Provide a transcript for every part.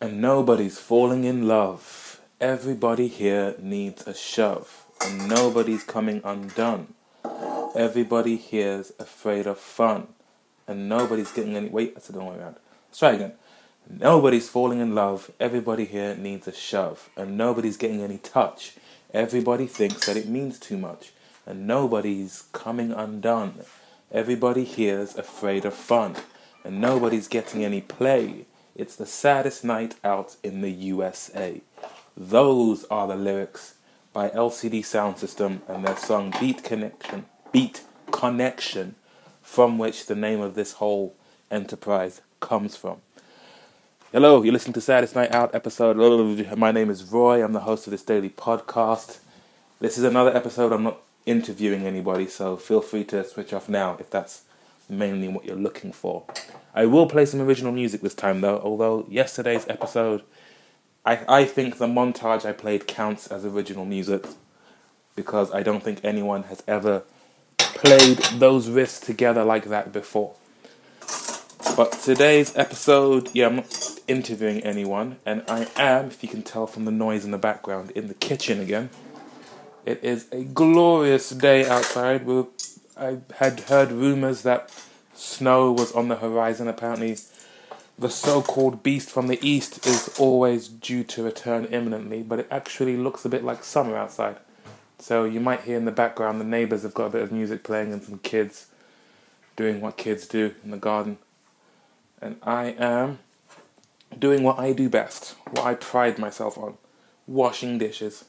and nobody's falling in love. Everybody here needs a shove, and nobody's coming undone. Everybody here's afraid of fun, and nobody's getting any. Wait, that's the wrong way around. Let's try again. Nobody's falling in love. Everybody here needs a shove, and nobody's getting any touch. Everybody thinks that it means too much, and nobody's coming undone. Everybody here's afraid of fun, and nobody's getting any play. It's the saddest night out in the USA. Those are the lyrics by LCD Soundsystem and their song Beat Connection. Beat Connection, from which the name of this whole enterprise comes from. Hello, you're listening to Saddest Night Out episode. My name is Roy. I'm the host of this daily podcast. This is another episode. I'm not interviewing anybody, so feel free to switch off now if that's mainly what you're looking for. I will play some original music this time though, although yesterday's episode, I, I think the montage I played counts as original music because I don't think anyone has ever played those riffs together like that before. But today's episode, yeah, I'm not interviewing anyone, and I am, if you can tell from the noise in the background, in the kitchen again. It is a glorious day outside. we I had heard rumors that Snow was on the horizon. Apparently, the so called beast from the east is always due to return imminently, but it actually looks a bit like summer outside. So you might hear in the background the neighbours have got a bit of music playing and some kids doing what kids do in the garden. And I am doing what I do best, what I pride myself on washing dishes.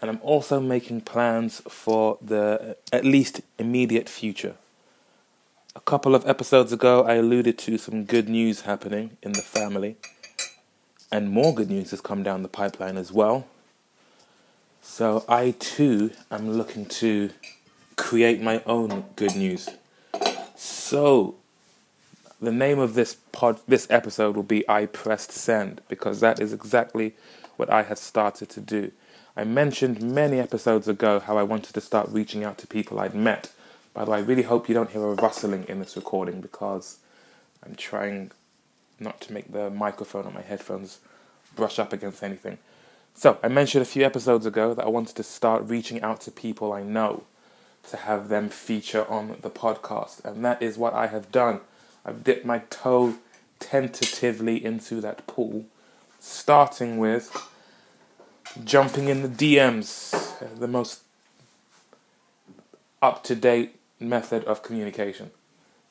And I'm also making plans for the uh, at least immediate future. A couple of episodes ago, I alluded to some good news happening in the family, and more good news has come down the pipeline as well. So, I too am looking to create my own good news. So, the name of this pod, this episode will be "I pressed send" because that is exactly what I have started to do. I mentioned many episodes ago how I wanted to start reaching out to people I'd met by the way, I really hope you don't hear a rustling in this recording because I'm trying not to make the microphone on my headphones brush up against anything. So, I mentioned a few episodes ago that I wanted to start reaching out to people I know to have them feature on the podcast, and that is what I have done. I've dipped my toe tentatively into that pool, starting with jumping in the DMs, the most up to date method of communication.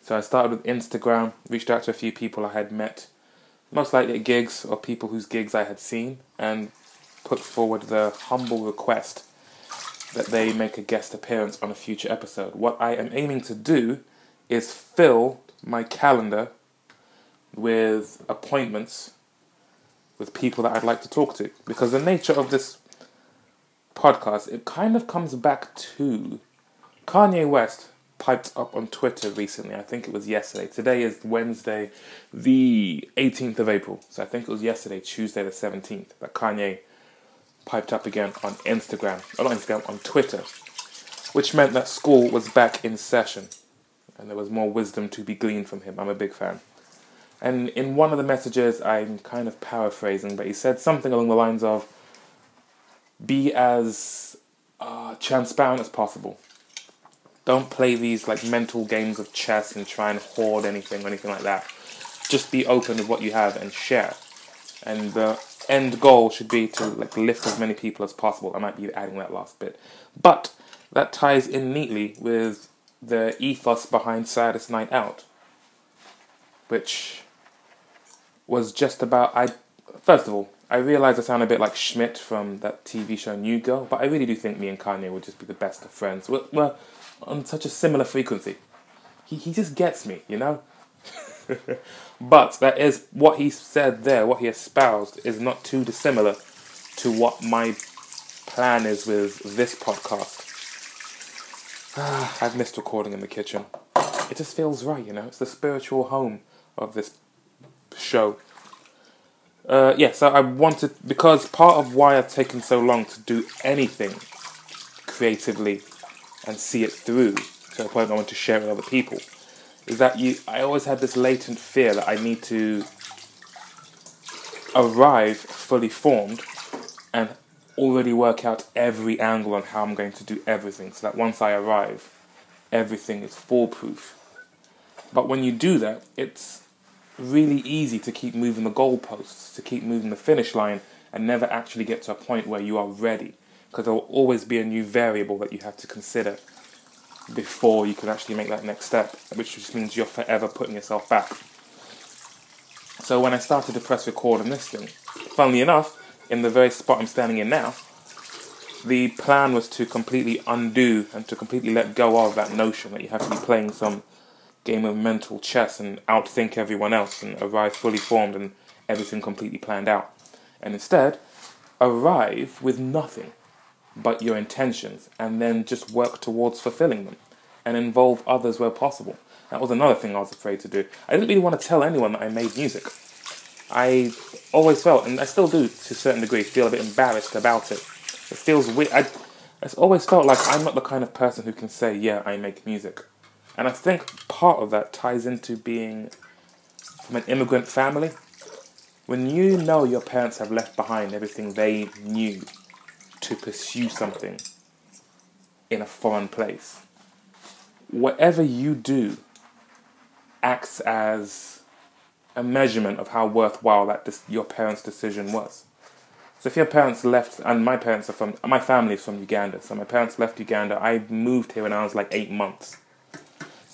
So I started with Instagram, reached out to a few people I had met, most likely at gigs or people whose gigs I had seen, and put forward the humble request that they make a guest appearance on a future episode. What I am aiming to do is fill my calendar with appointments with people that I'd like to talk to. Because the nature of this podcast, it kind of comes back to Kanye West piped up on Twitter recently. I think it was yesterday. Today is Wednesday, the 18th of April. So I think it was yesterday, Tuesday the 17th, that Kanye piped up again on Instagram, or not Instagram, on Twitter, which meant that school was back in session and there was more wisdom to be gleaned from him. I'm a big fan. And in one of the messages, I'm kind of paraphrasing, but he said something along the lines of be as uh, transparent as possible don't play these like mental games of chess and try and hoard anything or anything like that. Just be open with what you have and share. And the end goal should be to like lift as many people as possible. I might be adding that last bit. But that ties in neatly with the ethos behind Saddest Night Out. Which was just about I first of all, I realize I sound a bit like Schmidt from that TV show New Girl, but I really do think me and Kanye would just be the best of friends. We're on such a similar frequency. He, he just gets me, you know? but that is what he said there, what he espoused, is not too dissimilar to what my plan is with this podcast. I've missed recording in the kitchen. It just feels right, you know? It's the spiritual home of this show. Uh, yeah, so I wanted, because part of why I've taken so long to do anything creatively and see it through to the point I want to share with other people is that you I always had this latent fear that I need to arrive fully formed and already work out every angle on how I'm going to do everything so that once I arrive, everything is foolproof. But when you do that, it's really easy to keep moving the goalposts, to keep moving the finish line, and never actually get to a point where you are ready. Because there will always be a new variable that you have to consider before you can actually make that next step, which just means you're forever putting yourself back. So when I started to press record on this thing, funnily enough, in the very spot I'm standing in now, the plan was to completely undo and to completely let go of that notion that you have to be playing some game of mental chess and outthink everyone else and arrive fully formed and everything completely planned out. And instead, arrive with nothing but your intentions and then just work towards fulfilling them and involve others where possible. That was another thing I was afraid to do. I didn't really want to tell anyone that I made music. I always felt, and I still do to a certain degree, feel a bit embarrassed about it. It feels weird. I, it's always felt like I'm not the kind of person who can say, yeah, I make music. And I think part of that ties into being from an immigrant family. When you know your parents have left behind everything they knew to pursue something in a foreign place, whatever you do acts as a measurement of how worthwhile that dis- your parents' decision was. So if your parents left, and my parents are from, my family is from Uganda, so my parents left Uganda. I moved here when I was like eight months.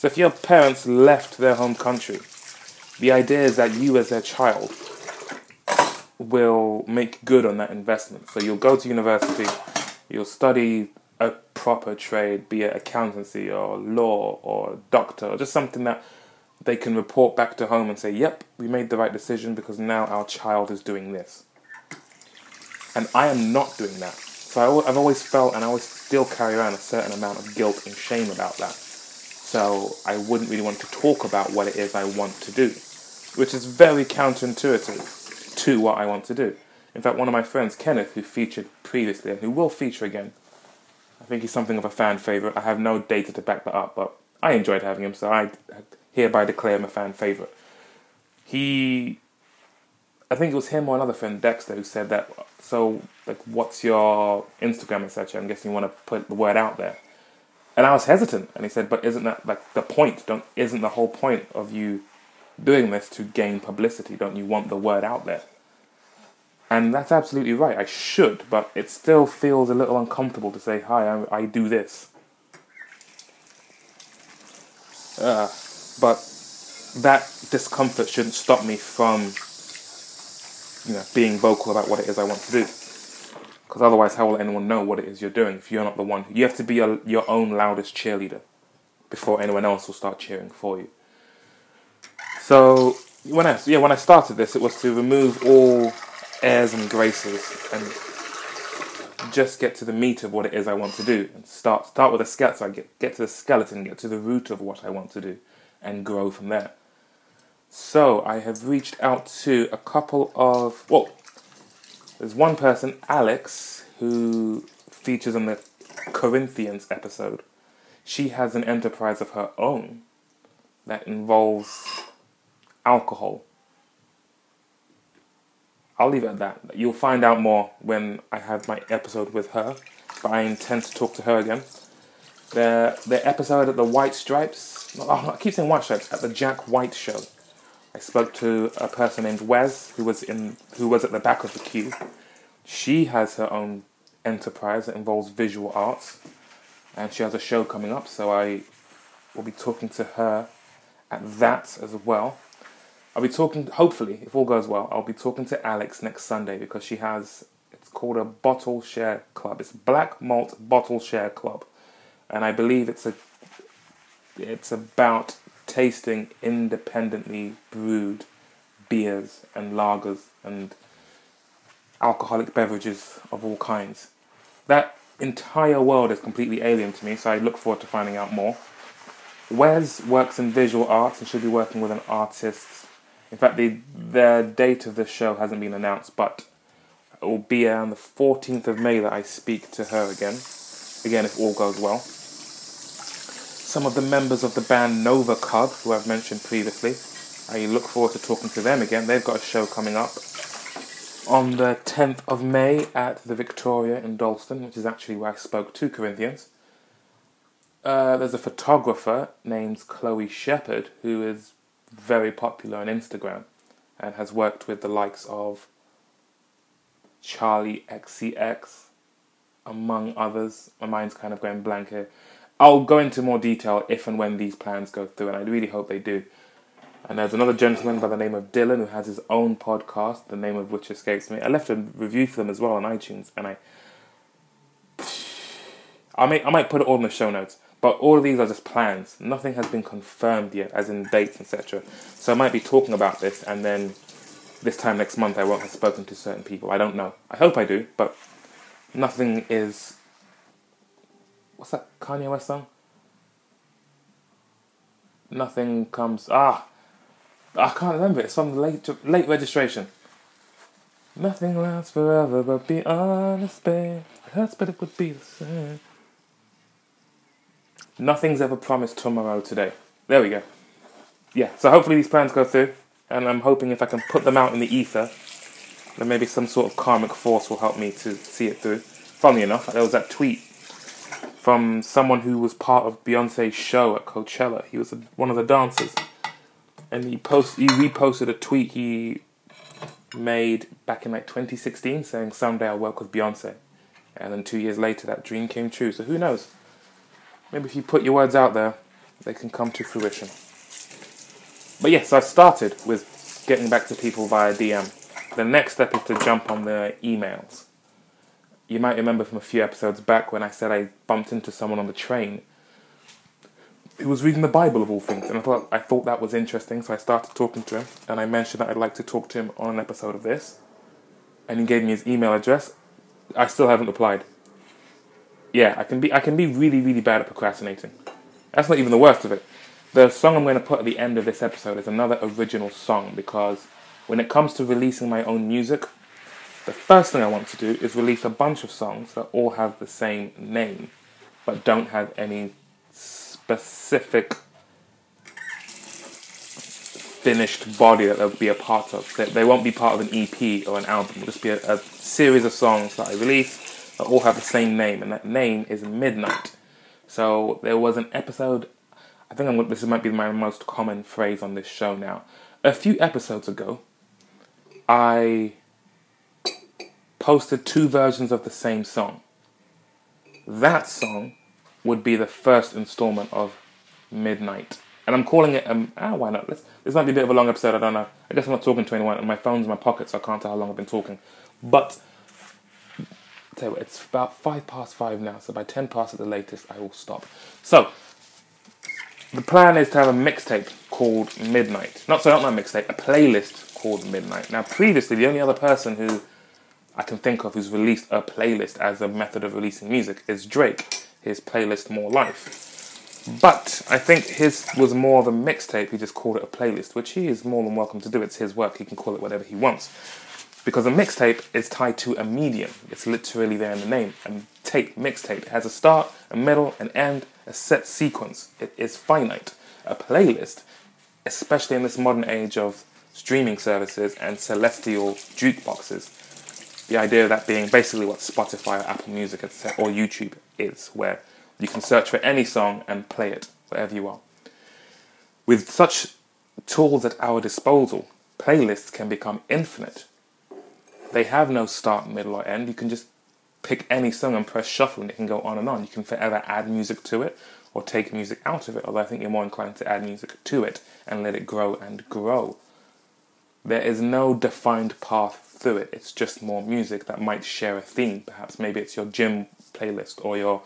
So if your parents left their home country, the idea is that you as their child will make good on that investment. So you'll go to university, you'll study a proper trade, be it accountancy or law or doctor, or just something that they can report back to home and say, yep, we made the right decision because now our child is doing this. And I am not doing that. So I, have always felt, and I always still carry around a certain amount of guilt and shame about that. So I wouldn't really want to talk about what it is I want to do, which is very counterintuitive to what I want to do. In fact, one of my friends, Kenneth, who featured previously and who will feature again, I think he's something of a fan favorite. I have no data to back that up, but I enjoyed having him, so I hereby declare him a fan favorite. He, I think it was him or another friend, Dexter, who said that. So, like, what's your Instagram, etc.? I'm guessing you want to put the word out there. And I was hesitant, and he said, "But isn't that like the point? Don't isn't the whole point of you doing this to gain publicity? Don't you want the word out there?" And that's absolutely right. I should, but it still feels a little uncomfortable to say, "Hi, I, I do this." Uh, but that discomfort shouldn't stop me from, you know, being vocal about what it is I want to do. Because otherwise, how will anyone know what it is you're doing if you're not the one? You have to be a, your own loudest cheerleader before anyone else will start cheering for you. So when I yeah when I started this, it was to remove all airs and graces and just get to the meat of what it is I want to do and start start with a skeleton. Get get to the skeleton, get to the root of what I want to do and grow from there. So I have reached out to a couple of well, there's one person, Alex, who features on the Corinthians episode. She has an enterprise of her own that involves alcohol. I'll leave it at that. You'll find out more when I have my episode with her, but I intend to talk to her again. The the episode at the White Stripes oh, I keep saying White Stripes at the Jack White show. I spoke to a person named Wes who was in who was at the back of the queue. She has her own enterprise that involves visual arts, and she has a show coming up. So I will be talking to her at that as well. I'll be talking. Hopefully, if all goes well, I'll be talking to Alex next Sunday because she has. It's called a bottle share club. It's Black Malt Bottle Share Club, and I believe it's a it's about tasting independently brewed beers and lagers and alcoholic beverages of all kinds. That entire world is completely alien to me, so I look forward to finding out more. Wes works in visual arts and should be working with an artist. In fact, the the date of the show hasn't been announced, but it will be on the 14th of May that I speak to her again. Again, if all goes well some of the members of the band Nova Cub, who I've mentioned previously. I look forward to talking to them again. They've got a show coming up. on the 10th of May at the Victoria in Dalston, which is actually where I spoke to Corinthians. Uh, there's a photographer named Chloe Shepherd who is very popular on Instagram and has worked with the likes of Charli XCX, among others. My mind's kind of going blank here. I'll go into more detail if and when these plans go through, and I really hope they do. And there's another gentleman by the name of Dylan who has his own podcast, the name of which escapes me. I left a review for them as well on iTunes, and I, I may I might put it all in the show notes. But all of these are just plans. Nothing has been confirmed yet, as in dates, etc. So I might be talking about this, and then this time next month I won't have spoken to certain people. I don't know. I hope I do, but nothing is. What's that Kanye West song? Nothing comes. Ah, I can't remember. It's from the late late registration. Nothing lasts forever, but be honest, babe. It hurts, but it would be the same. Nothing's ever promised tomorrow today. There we go. Yeah, so hopefully these plans go through, and I'm hoping if I can put them out in the ether, then maybe some sort of karmic force will help me to see it through. Funnily enough, there was that tweet from someone who was part of Beyonce's show at Coachella. He was a, one of the dancers and he post he reposted a tweet he made back in like 2016 saying someday I'll work with Beyonce, and then two years later that dream came true. So who knows? Maybe if you put your words out there, they can come to fruition. But yes, I started with getting back to people via DM. The next step is to jump on the emails. You might remember from a few episodes back when I said I bumped into someone on the train who was reading the Bible of all things, and I thought I thought that was interesting. So I started talking to him, and I mentioned that I'd like to talk to him on an episode of this, and he gave me his email address. I still haven't replied. Yeah, I can be I can be really really bad at procrastinating. That's not even the worst of it. The song I'm going to put at the end of this episode is another original song because when it comes to releasing my own music, the first thing I want to do is release a bunch of songs that all have the same name but don't have any specific finished body that they'll be a part of. They, they won't be part of an EP or an album. It'll just be a, a series of songs that I release that all have the same name, and that name is Midnight. So there was an episode. I think I'm, this might be my most common phrase on this show now. A few episodes ago, I posted two versions of the same song. That song would be the first installment of Midnight. And I'm calling it, um, ah, why not? Let's, this might be a bit of a long episode, I don't know. I guess I'm not talking to anyone, and my phone's in my pocket, so I can't tell how long I've been talking. But, I'll tell you what, it's about five past five now, so by ten past at the latest, I will stop. So, the plan is to have a mixtape called Midnight. Not so, not my mixtape, a playlist called Midnight. Now, previously, the only other person who I can think of who's released a playlist as a method of releasing music is Drake his playlist More Life. But I think his was more of a mixtape. He just called it a playlist, which he is more than welcome to do. It's his work. He can call it whatever he wants. Because a mixtape is tied to a medium. It's literally there in the name. A tape, mixtape. It has a start, a middle, an end, a set sequence. It is finite. A playlist, especially in this modern age of streaming services and celestial jukeboxes, the idea of that being basically what Spotify or Apple Music or YouTube is, where you can search for any song and play it wherever you are. With such tools at our disposal, playlists can become infinite. They have no start, middle, or end. You can just pick any song and press shuffle and it can go on and on. You can forever add music to it or take music out of it, although I think you're more inclined to add music to it and let it grow and grow. There is no defined path through it. It's just more music that might share a theme. Perhaps maybe it's your gym playlist or your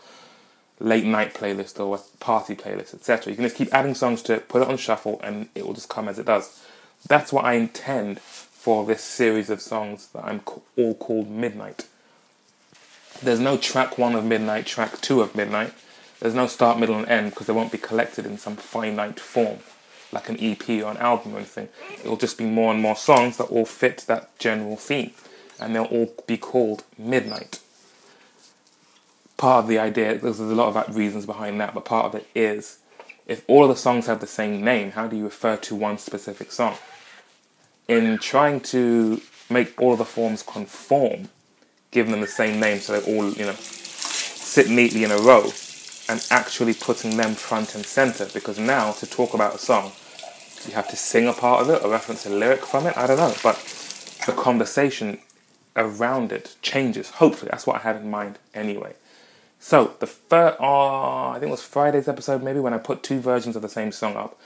late night playlist or a party playlist, etc. You can just keep adding songs to it, put it on shuffle, and it will just come as it does. That's what I intend for this series of songs that I'm all called Midnight. There's no track one of Midnight, track two of Midnight. There's no start, middle, and end because they won't be collected in some finite form like an EP or an album or anything. It'll just be more and more songs that all fit that general theme, and they'll all be called Midnight part of the idea, there's a lot of reasons behind that, but part of it is if all of the songs have the same name, how do you refer to one specific song? In trying to make all of the forms conform, giving them the same name so they all, you know, sit neatly in a row, and actually putting them front and center. Because now, to talk about a song, you have to sing a part of it or reference a lyric from it. I don't know, but the conversation around it changes. Hopefully, that's what I had in mind anyway. So the first, uh, I think it was Friday's episode, maybe when I put two versions of the same song up.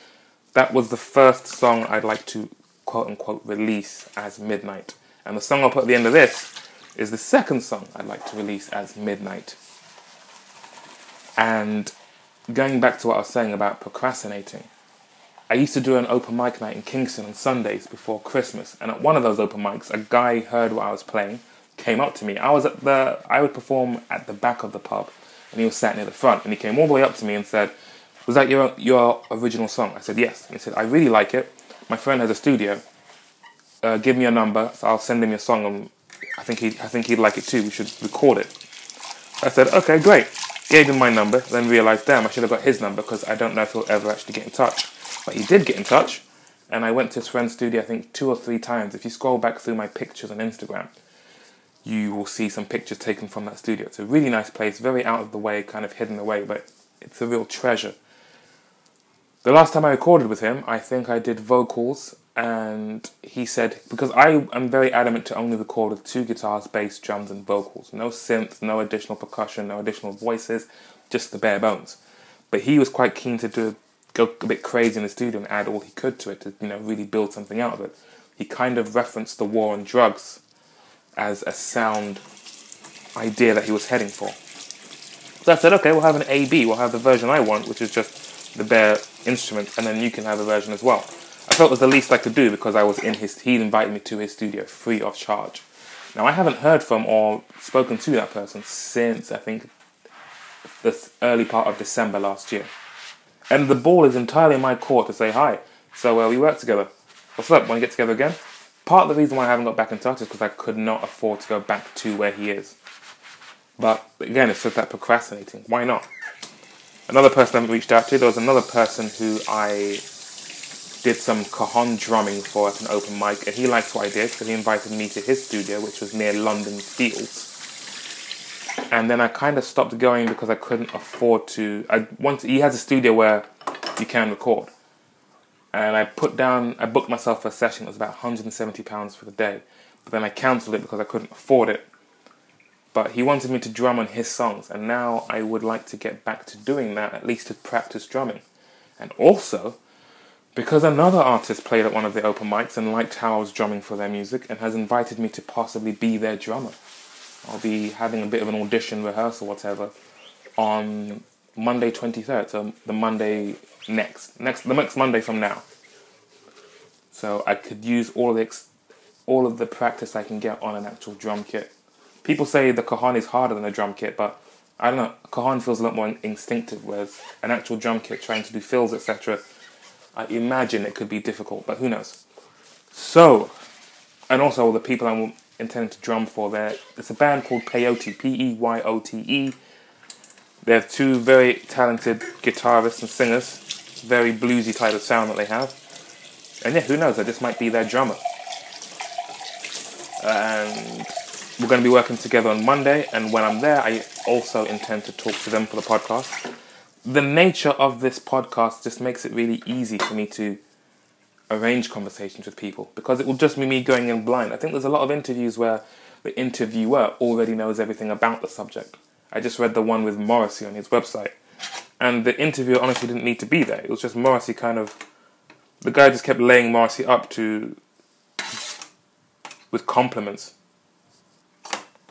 That was the first song I'd like to quote unquote release as Midnight, and the song I'll put at the end of this is the second song I'd like to release as Midnight. And going back to what I was saying about procrastinating, I used to do an open mic night in Kingston on Sundays before Christmas, and at one of those open mics, a guy heard what I was playing, came up to me. I was at the, I would perform at the back of the pub, and he was sat near the front, and he came all the way up to me and said, "Was that your your original song?" I said, "Yes." He said, "I really like it. My friend has a studio. Uh, give me your number, so I'll send him your song, and I think he I think he'd like it too. We should record it." I said, "Okay, great." Gave him my number, then realized, damn, I should have got his number because I don't know if he'll ever actually get in touch. But he did get in touch, and I went to his friend's studio, I think, two or three times. If you scroll back through my pictures on Instagram, you will see some pictures taken from that studio. It's a really nice place, very out of the way, kind of hidden away, but it's a real treasure. The last time I recorded with him, I think I did vocals, and he said, because I am very adamant to only record with two guitars, bass, drums, and vocals. No synths, no additional percussion, no additional voices, just the bare bones. But he was quite keen to do go a bit crazy in the studio and add all he could to it to you know really build something out of it. He kind of referenced the war on drugs as a sound idea that he was heading for. So I said, okay, we'll have an A/B. We'll have the version I want, which is just the bare instrument, and then you can have a version as well. I felt it was the least I could do because I was in his. He invited me to his studio free of charge. Now I haven't heard from or spoken to that person since I think the early part of December last year. And the ball is entirely in my court to say hi. So uh, we work together. What's up? Want to get together again? Part of the reason why I haven't got back in touch is because I could not afford to go back to where he is. But again, it's just that procrastinating. Why not? Another person I reached out to, there was another person who I did some cajon drumming for at an open mic, and he liked what I did, so he invited me to his studio, which was near London Fields and then I kind of stopped going because I couldn't afford to. I wanted. He has a studio where you can record, and I put down. I booked myself for a session. It was about 170 pounds for the day, but then I cancelled it because I couldn't afford it. But he wanted me to drum on his songs, and now I would like to get back to doing that, at least to practice drumming, and also because another artist played at one of the open mics and liked how I was drumming for their music and has invited me to possibly be their drummer. I'll be having a bit of an audition rehearsal, whatever, on Monday 23rd, so the Monday next, next the next Monday from now. So I could use all the ex- all of the practice I can get on an actual drum kit. People say the cajon is harder than a drum kit, but I don't know. Cajon feels a lot more instinctive, whereas an actual drum kit, trying to do fills, etc., I imagine it could be difficult, but who knows. So, and also the people I'm intending to drum for there. It's a band called Peyote, P E Y O T E. They have two very talented guitarists and singers, very bluesy type of sound that they have. And yeah, who knows? I just might be their drummer. And we're going to be working together on Monday, and when I'm there, I also intend to talk to them for the podcast. The nature of this podcast just makes it really easy for me to arrange conversations with people because it will just be me going in blind. I think there's a lot of interviews where the interviewer already knows everything about the subject. I just read the one with Morrissey on his website, and the interviewer honestly didn't need to be there. It was just Morrissey kind of. The guy just kept laying Morrissey up to. with compliments.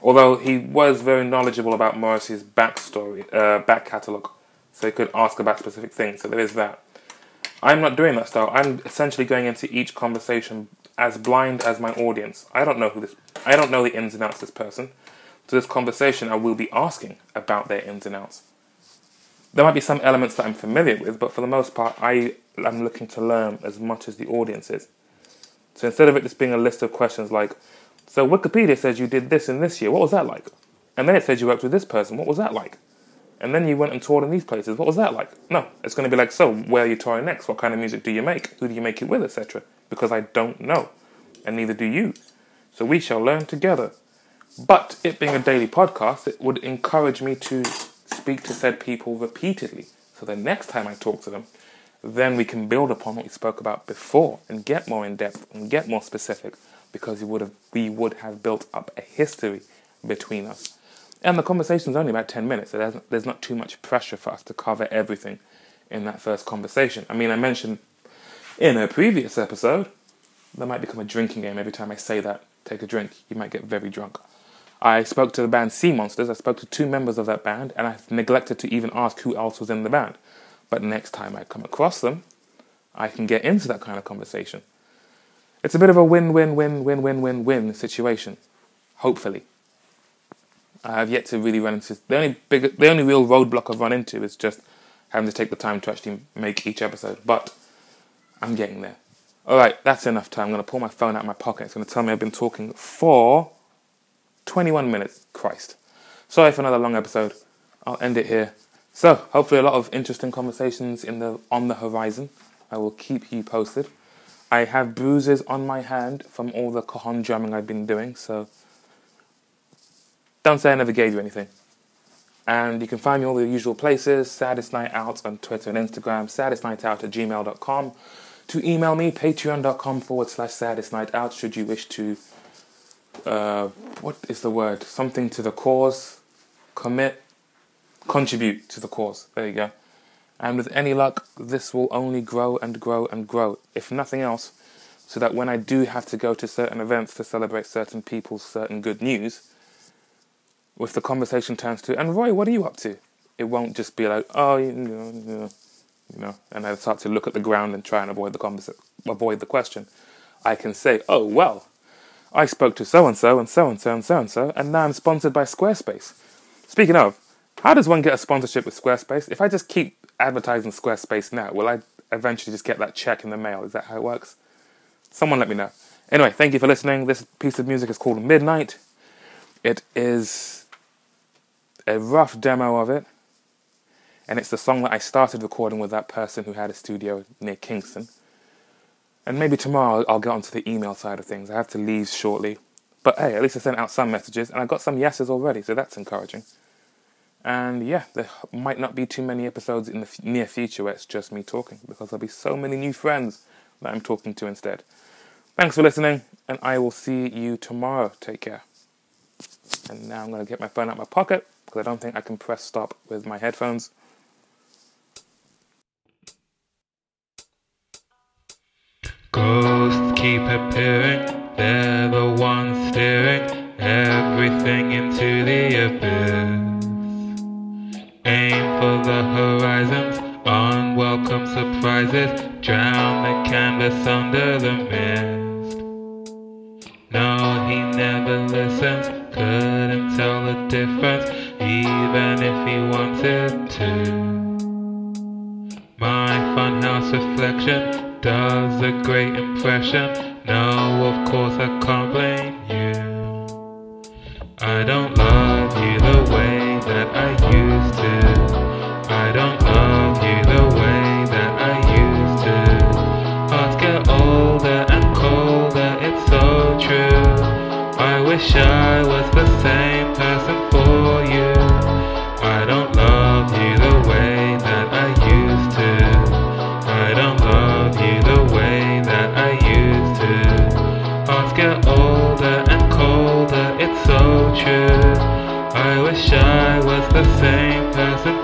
Although he was very knowledgeable about Morrissey's backstory, uh, back catalogue, so he could ask about specific things. So there is that. I'm not doing that style. I'm essentially going into each conversation as blind as my audience. I don't know who this. I don't know the ins and outs of this person. So this conversation, I will be asking about their ins and outs. There might be some elements that I'm familiar with, but for the most part, I am looking to learn as much as the audience is. So instead of it just being a list of questions like, so Wikipedia says you did this in this year, what was that like? And then it says you worked with this person, what was that like? And then you went and toured in these places. What was that like? No, it's going to be like, so where are you touring next? What kind of music do you make? Who do you make it with, etc. Because I don't know, and neither do you. So we shall learn together. But it being a daily podcast, it would encourage me to speak to said people repeatedly. So the next time I talk to them, then we can build upon what we spoke about before and get more in depth and get more specific because we would have we would have built up a history between us. And the conversation is only about 10 minutes, so there's, there's not too much pressure for us to cover everything in that first conversation. I mean, I mentioned in a previous episode, that might become a drinking game every time I say that. Take a drink, you might get very drunk. I spoke to the band Sea Monsters, I spoke to two members of that band, and I neglected to even ask who else was in the band. But next time I come across them, I can get into that kind of conversation. It's a bit of a win win win win win win win situation, hopefully. I have yet to really run into the only big, the only real roadblock I've run into is just having to take the time to actually make each episode. But I'm getting there. All right, that's enough time. I'm going to pull my phone out of my pocket. It's going to tell me I've been talking for 21 minutes. Christ. Sorry for another long episode. I'll end it here. So, hopefully, a lot of interesting conversations in the on the horizon. I will keep you posted. I have bruises on my hand from all the cajon drumming I've been doing, so don't say I never gave you anything. And you can find me all the usual places Saddest Night Out on Twitter and Instagram, saddestnightout at gmail.com. To email me, patreon.com forward slash saddest night out, should you wish to, uh, what is the word? Something to the cause, commit, contribute to the cause. There you go. And with any luck, this will only grow and grow and grow, if nothing else, so that when I do have to go to certain events to celebrate certain people's certain good news, if the conversation turns to, and Roy, what are you up to? It won't just be like, oh, you know, you know, and I start to look at the ground and try and avoid the conversation, avoid the question. I can say, oh, well, I spoke to so and so and so and so and so and so, and now I'm sponsored by Squarespace. Speaking of, how does one get a sponsorship with Squarespace? If I just keep advertising Squarespace now, will I eventually just get that check in the mail? Is that how it works? Someone let me know. Anyway, thank you for listening. This piece of music is called Midnight. It is a rough demo of it, and it's the song that I started recording with that person who had a studio near Kingston. And maybe tomorrow I'll get onto the email side of things. I have to leave shortly. But hey, at least I sent out some messages, and I got some yeses already, so that's encouraging. And yeah, there might not be too many episodes in the f- near future where it's just me talking because there'll be so many new friends that I'm talking to instead. Thanks for listening, and I will see you tomorrow. Take care. And now I'm going to get my phone out of my pocket because I don't think I can press stop with my headphones. Ghosts keep appearing, they're the ones steering everything into the abyss. Aim for the horizons, unwelcome surprises drown the canvas under the mist. No, he never listens, couldn't tell the difference, even if he wanted to. My funhouse reflection does a great impression. No, of course I can't blame you. I don't love you the way that I used to. I don't love you the way that I used to. Hearts get older and colder, it's so true. I wish I wish I was the same person.